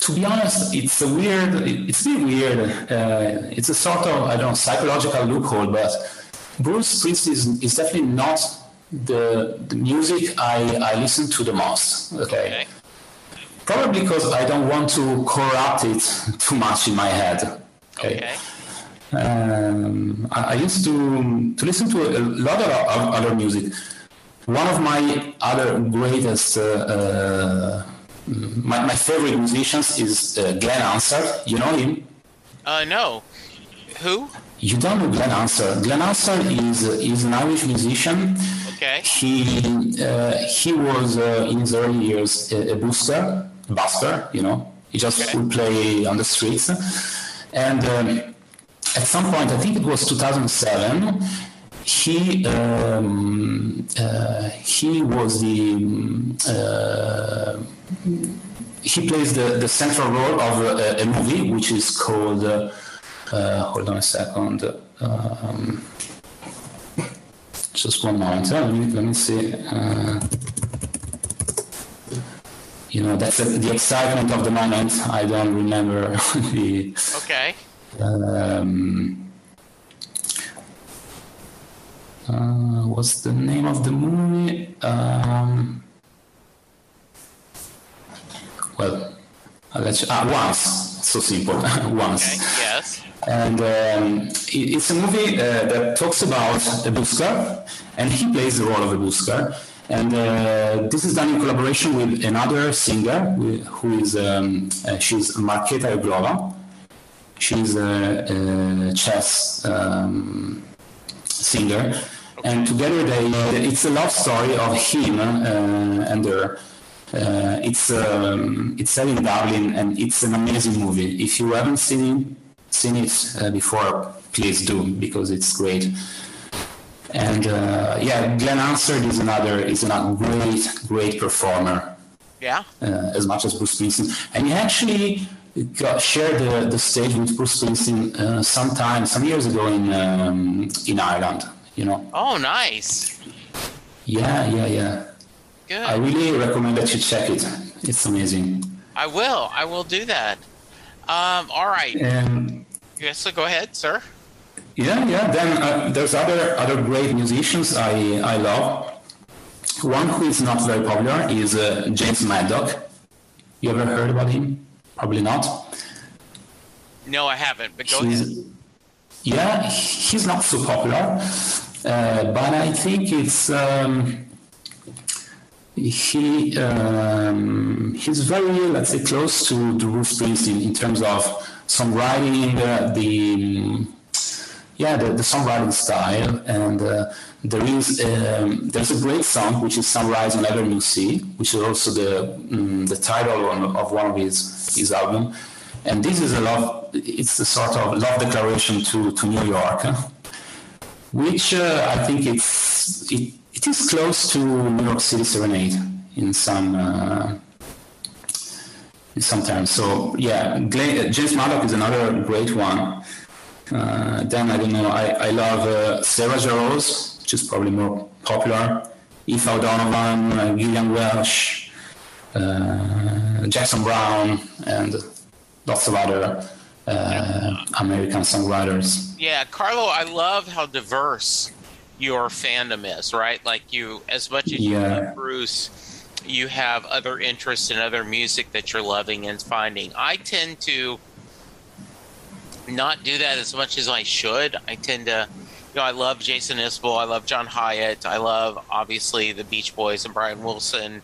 to be honest, it's a weird. It's a bit weird. Uh, it's a sort of I don't know psychological loophole, but Bruce Springsteen is, is definitely not the the music I I listen to the most. Okay. okay. Probably because I don't want to corrupt it too much in my head. Okay. okay. Um, I, I, used to to listen to a lot of other music one of my other greatest, uh, uh, my, my favorite musicians is uh, Glen Hansard. You know him? Uh, no. Who? You don't know Glen Hansard. Glen Hansard is is an Irish musician. Okay. He uh, he was uh, in his early years a, a busker, busker. You know, he just okay. would play on the streets, and um, at some point, I think it was 2007 he um, uh, he was the uh, he plays the, the central role of a, a movie which is called uh, uh hold on a second um, just one moment let me, let me see uh, you know that's the excitement of the moment. I don't remember <laughs> the okay. um, uh, what's the name of the movie? Um, well, let you. Ah, once. So simple. <laughs> once. Okay, yes. And um, it, it's a movie uh, that talks about a busker, and he plays the role of a busker. And uh, this is done in collaboration with another singer who is um, uh, she's Marketa Irglova. She's a, a Czech um, singer and together they it's a love story of him uh, and her. Uh, it's um, it's set in Dublin and it's an amazing movie. If you haven't seen it, seen it uh, before, please do because it's great. And uh, yeah, Glen Hansard is another is a great great performer. Yeah. Uh, as much as Bruce Springsteen, and he actually got, shared the, the stage with Bruce Springsteen uh, sometime some years ago in um, in Ireland you know. Oh, nice. Yeah, yeah, yeah. Good. I really recommend that you check it. It's amazing. I will. I will do that. Um, all right. Yes, so go ahead, sir. Yeah, yeah. Then uh, there's other other great musicians I I love. One who is not very popular is uh, James Maddock. You ever heard about him? Probably not. No, I haven't. But go he's, ahead. Yeah, he's not so popular. Uh, but I think it's um, he um, he's very let's say close to, Bruce Springsteen in terms of songwriting, uh, the yeah, the, the songwriting style, and uh, there is um, there's a great song which is "Sunrise on Avenue C," which is also the um, the title of one of his his album, and this is a love. It's a sort of love declaration to to New York, which uh, I think it's it, it is close to New York City Serenade in some uh, in some terms. So yeah, Glenn, James Maddock is another great one. Uh, then I don't know. I, I love uh, Sarah Jarosz, which is probably more popular. Aoife O'Donovan, uh, Gillian Welch, uh, Jackson Browne, and lots of other uh, American songwriters. Yeah, Carlo, I love how diverse your fandom is. Right, like you, as much as you yeah. love Bruce you have other interests in other music that you're loving and finding. I tend to not do that as much as I should. I tend to, you know, I love Jason Isbell, I love John Hiatt, I love obviously the Beach Boys and Brian Wilson,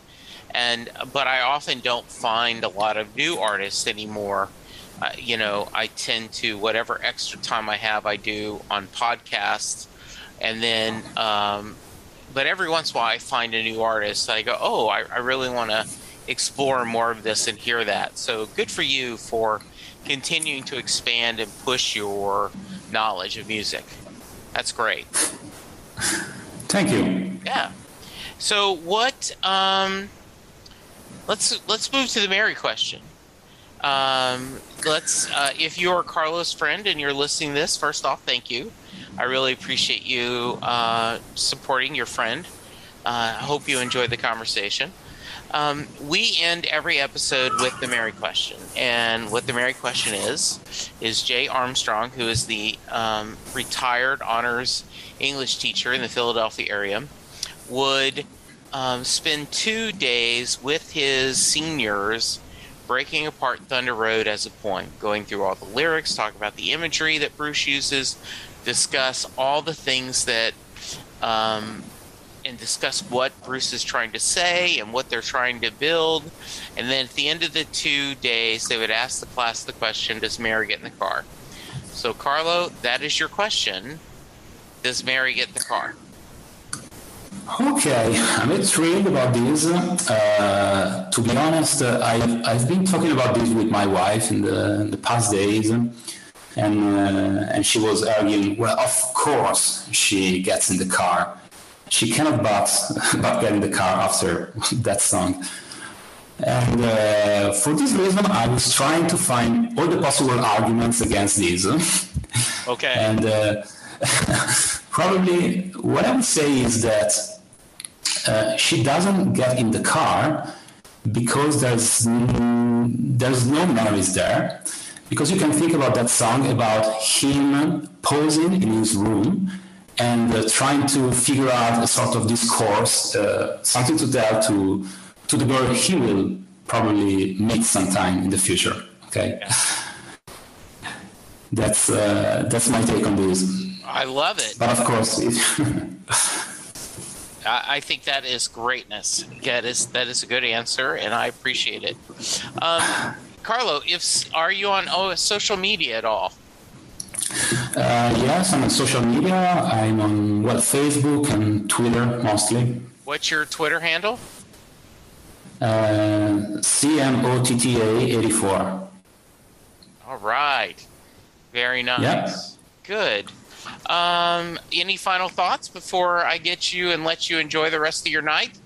and but I often don't find a lot of new artists anymore. Uh, you know, I tend to whatever extra time I have, I do on podcasts, and then um, but every once in a while I find a new artist. I go, oh, I, I really want to explore more of this and hear that. So good for you for continuing to expand and push your knowledge of music. That's great. Thank you. Yeah. So what? Um, let's let's move to the Mary question. Um, let's. Uh, if you're Carlos' friend and you're listening this, first off, thank you. I really appreciate you uh, supporting your friend. Uh, I hope you enjoyed the conversation. Um, we end every episode with the Mary question, and what the Mary question is is Jay Armstrong, who is the um, retired honors English teacher in the Philadelphia area, would um, spend two days with his seniors breaking apart Thunder Road as a poem, going through all the lyrics, talk about the imagery that Bruce uses, discuss all the things that um, and discuss what Bruce is trying to say and what they're trying to build. And then at the end of the two days, they would ask the class the question Does Mary get in the car? So, Carlo, that is your question. Does Mary get in the car? Okay, I'm thrilled about this. Uh, to be honest, uh, I've, I've been talking about this with my wife in the, in the past days and uh, and she was arguing, well, of course she gets in the car. She cannot but but get in the car after <laughs> that song. And uh, for this reason, I was trying to find all the possible arguments against this. Okay. <laughs> and uh, <laughs> probably what I would say is that uh, she doesn't get in the car because there's there's no memories there because you can think about that song about him posing in his room and uh, trying to figure out a sort of discourse, uh, something to tell to to the girl he will probably meet sometime in the future. Okay, that's uh, that's my take on this. I love it. But of course. <laughs> I think that is greatness. That is that is a good answer, and I appreciate it. Um, Carlo, if are you on oh, social media at all? Uh, yes, I'm on social media. I'm on well, Facebook and Twitter mostly. What's your Twitter handle? Uh, CMOTTA84. All right. Very nice. Yep. Good. Um, any final thoughts before I get you and let you enjoy the rest of your night?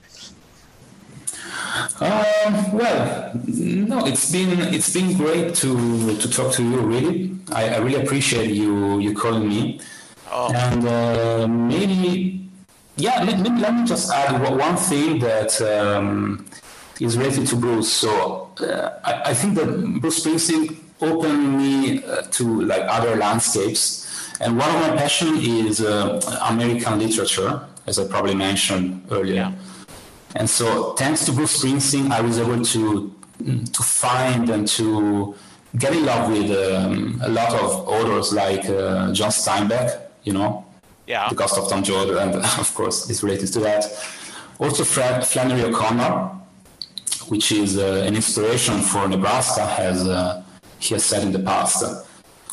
Um, well, no, it's been it's been great to to talk to you. Really, I, I really appreciate you you calling me. Oh. And uh, maybe, yeah, let, let, me just add one thing that um, is related to Bruce. So uh, I, I, think that Bruce Springsteen opened me uh, to like other landscapes, and one of my passion is uh, American literature, as I probably mentioned earlier. Yeah and so, thanks to Bruce Springsteen, I was able to to find and to get in love with um, a lot of authors like uh, John Steinbeck, you know, yeah, The Ghost of Tom Joad, and <laughs> of course, it's related to that. Also, Fred, Flannery O'Connor, which is uh, an inspiration for Nebraska, as uh, he has said in the past.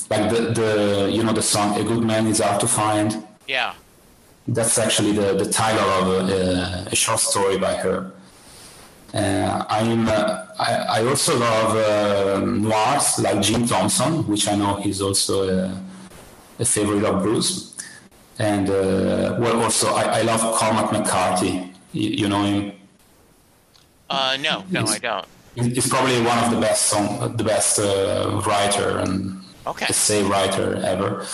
Like the, the you know the song "A Good Man Is Hard to Find." Yeah. That's actually the, the title of a, a short story by her. Uh, I'm, uh, I, I, also love uh, noirs like Jim Thompson, which I know he's also a, a favorite of Bruce. And uh, well, also I, I, love Cormac McCarthy. You, you know him? Uh, no, no, I don't. He's probably one of the best song, the best uh, writer and okay. essay writer ever.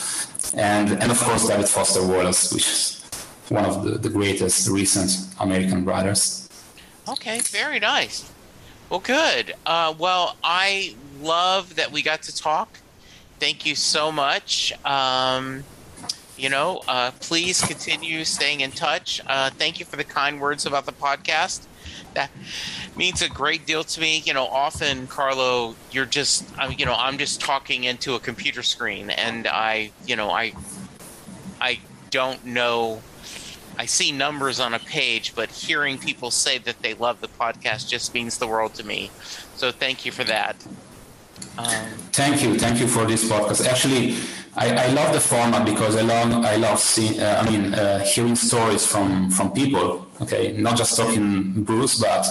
And and of course David Foster Wallace, which is one of the, the greatest recent American writers. Okay, very nice. Well, good. Uh, well, I love that we got to talk. Thank you so much. Um, you know, uh, please continue staying in touch. Uh, thank you for the kind words about the podcast. That means a great deal to me. You know, often, Carlo, you're just, you know, I'm just talking into a computer screen, and I, you know, I, I don't know I see numbers on a page, but hearing people say that they love the podcast just means the world to me. So thank you for that. Um, thank you, thank you for this podcast. Actually, I, I love the format because I love I love seeing, uh, I mean, uh, hearing stories from from people. Okay, not just talking Bruce, but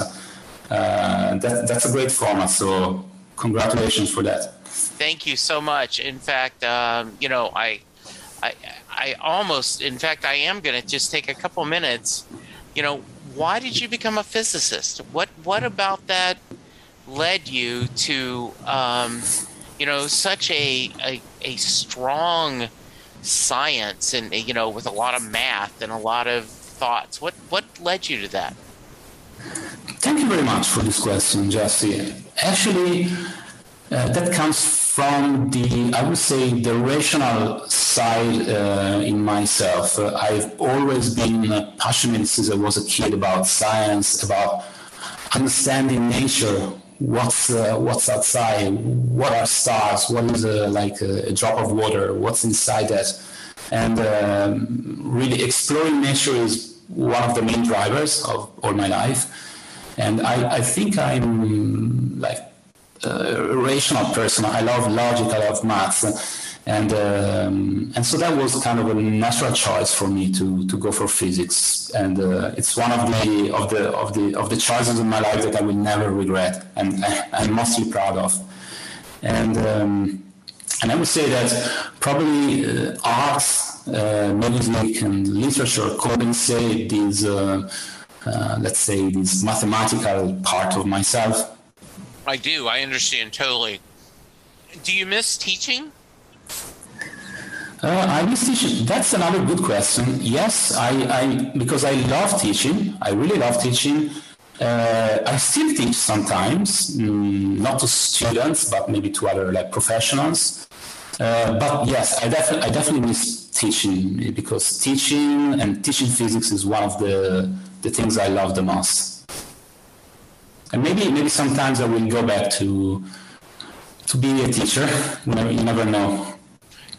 uh, that that's a great format. So congratulations for that. Thank you so much. In fact, um, you know, I I I almost, in fact, I am going to just take a couple minutes. You know, why did you become a physicist? What what about that led you to, um, you know, such a, a a strong science and you know with a lot of math and a lot of thoughts? What what led you to that? Thank you very much for this question, Jesse. Actually, uh, that comes from the, I would say, the rational side uh, in myself. Uh, I've always been passionate since I was a kid about science, about understanding nature. What's uh, what's outside? What are stars? What is uh, like a, a, drop of water? What's inside that? And um, really exploring nature is one of the main drivers of all my life. And I, I think I'm like a rational person. I love logic. I love maths, and um, and so that was kind of a natural choice for me to to go for physics. And uh, it's one of the of the of the of the choices in my life that I will never regret, and <laughs> I, am mostly proud of. And um, and I would say that probably uh, arts, uh, music, and literature compensate these. Uh, uh, let's say this mathematical part of myself I do. I understand totally. Do you miss teaching? Uh, I miss teaching. That's another good question. Yes, I, I because I love teaching. I really love teaching. Uh, I still teach sometimes, mm, not to students, but maybe to other like professionals. Uh, but yes, I definitely I definitely miss teaching because teaching and teaching physics is one of the the things I love the most and maybe maybe sometimes I will go back to to be a teacher. <laughs> You never know.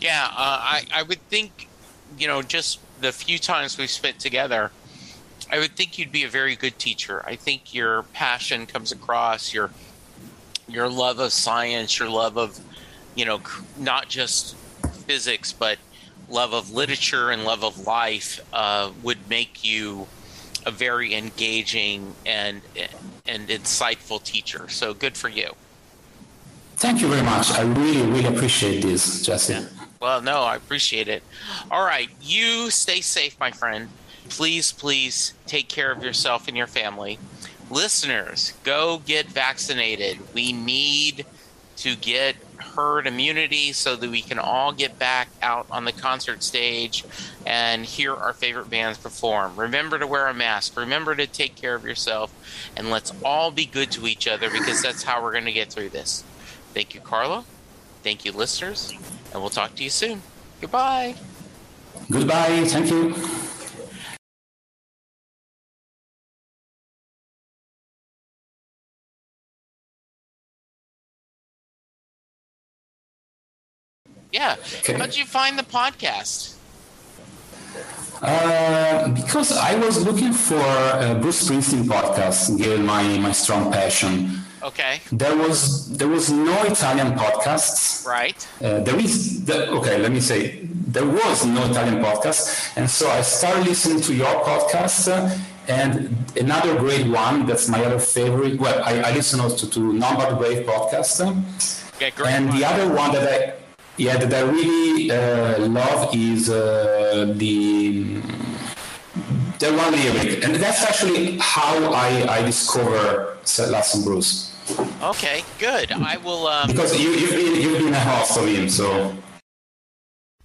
Yeah, uh, I I would think, you know, just the few times we've spent together, I would think you'd be a very good teacher. I think your passion comes across your your love of science, your love of, you know, not just physics, but love of literature and love of life uh, would make you a very engaging and and insightful teacher. So good for you. Thank you very much. I really, really appreciate this, Jesse. Well, no, I appreciate it. All right. You stay safe, my friend. Please, please take care of yourself and your family. Listeners, go get vaccinated. We need to get herd immunity so that we can all get back out on the concert stage and hear our favorite bands perform. Remember to wear a mask. Remember to take care of yourself. And let's all be good to each other because that's how we're going to get through this. Thank you, Carlo. Thank you, listeners. And we'll talk to you soon. Goodbye. Goodbye. Thank you. Yeah. Okay. How'd you find the podcast? Uh, because I was looking for a Bruce Springsteen podcast, given my, my strong passion. Okay. There was there was no Italian podcasts. Right. Uh, there is the, okay. Let me say there was no Italian podcast, and so I started listening to your podcast. Uh, and another great one that's my other favorite. Well, I, I listen also to But Brave podcast. Okay, great. And the other one that I yeah that I really uh, love is uh, the the one lyric, and that's actually how I, I discover and Bruce. Okay, good. I will. Um... Because you, you've been you've been a host of him, so.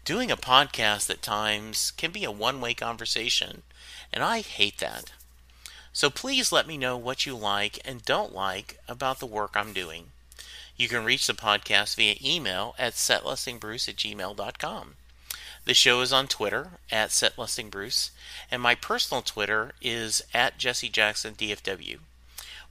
Doing a podcast at times can be a one-way conversation, and I hate that. So please let me know what you like and don't like about the work I'm doing. You can reach the podcast via email at setlustingbruce at gmail.com. The show is on Twitter at setlustingbruce, and my personal Twitter is at Jesse Jackson DFW.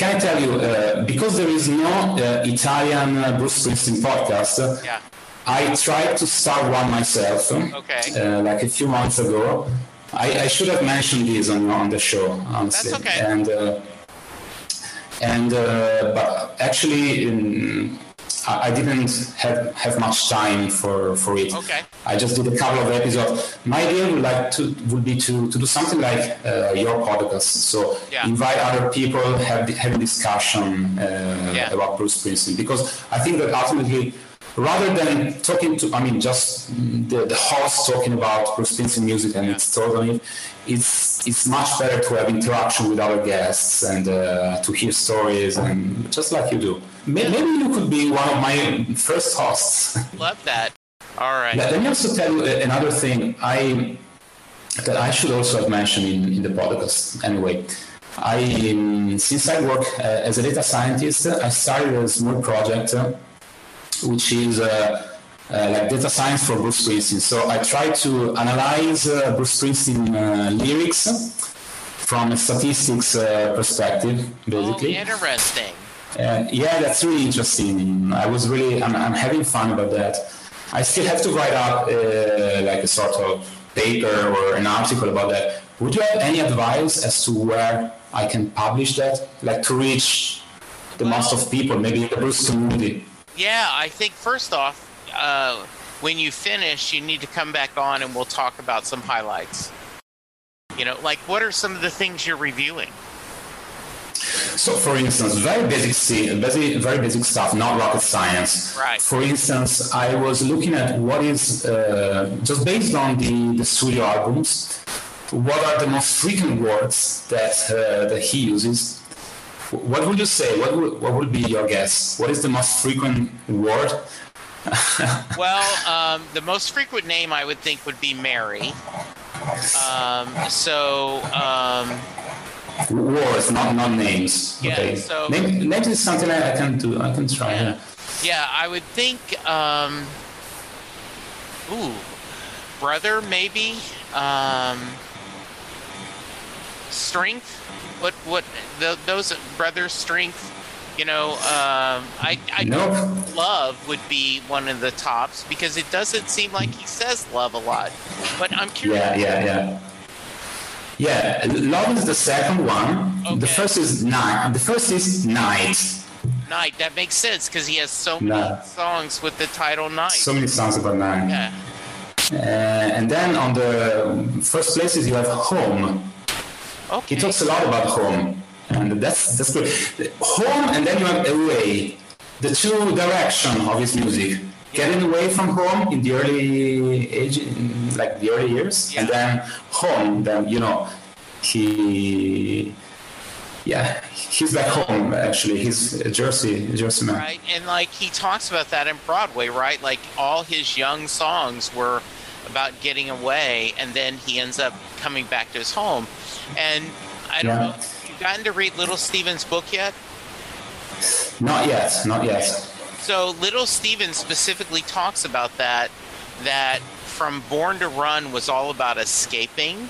Can I tell you, uh, because there is no uh, Italian uh, Bruce Springsteen podcast, yeah. I tried to start one myself. Okay. Uh, like a few months ago. I, I, should have mentioned this on, on the show, honestly. That's okay. And, uh, and uh, but actually, in, I didn't have, have much time for, for it. Okay. I just did a couple of episodes. My idea would like to would be to, to do something like uh, your podcast. So yeah. invite other people, have have a discussion uh, yeah. about Bruce Springsteen because I think that ultimately rather than talking to, I mean, just the, the host talking about Bruce Springsteen music and its it, it's it's much better to have interaction with other guests and uh, to hear stories and just like you do. Maybe you could be one of my first hosts. <laughs> Love that. All right. Let me also tell you another thing. I that I should also have mentioned in, in the podcast. Anyway, I um, since I work uh, as a data scientist, I started a small project. Uh, which is uh, uh, like data science for Bruce Springsteen. So I try to analyze uh, Bruce Springsteen lyrics from a statistics perspective, basically. Oh, interesting. yeah, that's really interesting. I was really, I'm, I'm, having fun about that. I still have to write up like a sort of paper or an article about that. Would you have any advice as to where I can publish that, like to reach the well, most of people, maybe in the Bruce community? Yeah, I think first off, uh, when you finish, you need to come back on and we'll talk about some highlights. You know, like what are some of the things you're reviewing? So, for instance, very basic, basic, very basic stuff, not rocket science. Right. For instance, I was looking at what is uh, just based on the, the studio albums. What are the most frequent words that uh, that he uses what would you say? What would, what would be your guess? What is the most frequent word? <laughs> well, um, the most frequent name I would think would be Mary. Um, so. Um, Words, not not names. Yeah, okay. So, Name, names is something I, I can do. I can try. Yeah, yeah I would think. Um, ooh, brother, maybe. Um, strength. What what the, those brothers' strength? You know, um, I I Nope. love would be one of the tops because it doesn't seem like he says love a lot. But I'm curious. Yeah, yeah, yeah. Yeah, love is the second one. The first is night. The first is night. Night. That makes sense because he has so many songs with the title Night. So many songs about night. yeah. Uh, and then on the first places you have home. Okay. He talks a lot about home, and that's that's good. Home, and then you have away. The two direction of his music. Getting away from home in the early age, like the early years, and then home. Then you know, he, yeah, he's back home. Actually, he's a Jersey, a Jersey man. Right. And like he talks about that in Broadway, right? Like all his young songs were about getting away and then he ends up coming back to his home. And I don't Yeah. know, you gotten to read Little Steven's book yet? Not yet, not yet. So Little Steven specifically talks about that that from Born to Run was all about escaping.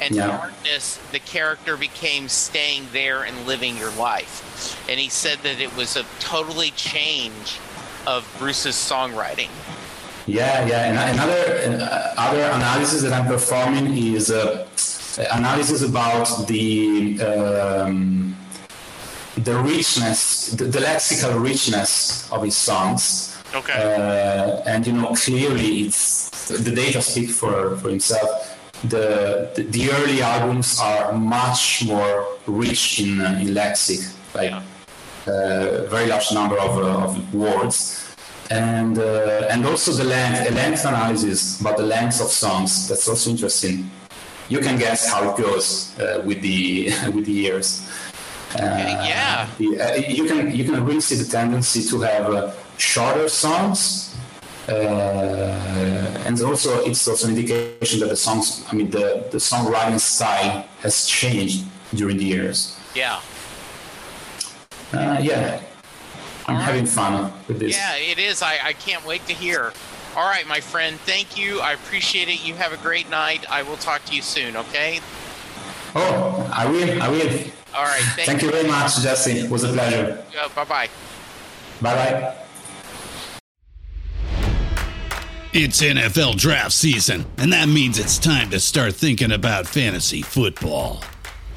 And Yeah. darkness, the character became staying there and living your life. And he said that it was a totally change of Bruce's songwriting. Yeah, yeah. And another uh, other analysis that I'm performing is uh, analysis about the um, the richness, the, the lexical richness of his songs. Okay. Uh, and you know, clearly, it's the data speak for for himself. The, the the early albums are much more rich in uh, in lexic, like Yeah. uh, very large number of, uh, of words, and uh, and also the length, a length analysis about the length of songs. That's also interesting. You can guess how it goes uh, with the <laughs> with the years. Uh, yeah. the- uh, you can you can really see the tendency to have uh, shorter songs. Uh, and also, it's also an indication that the songs, I mean, the, the songwriting style has changed during the years. Yeah. Uh, yeah, I'm having fun with this. Yeah, it is. I, I can't wait to hear. All right, my friend. Thank you. I appreciate it. You have a great night. I will talk to you soon, okay? Oh, I will. I will. All right. Thank, Thank you very much, Jesse. It was a pleasure. you. bye bye. Bye bye. It's NFL draft season, and that means it's time to start thinking about fantasy football.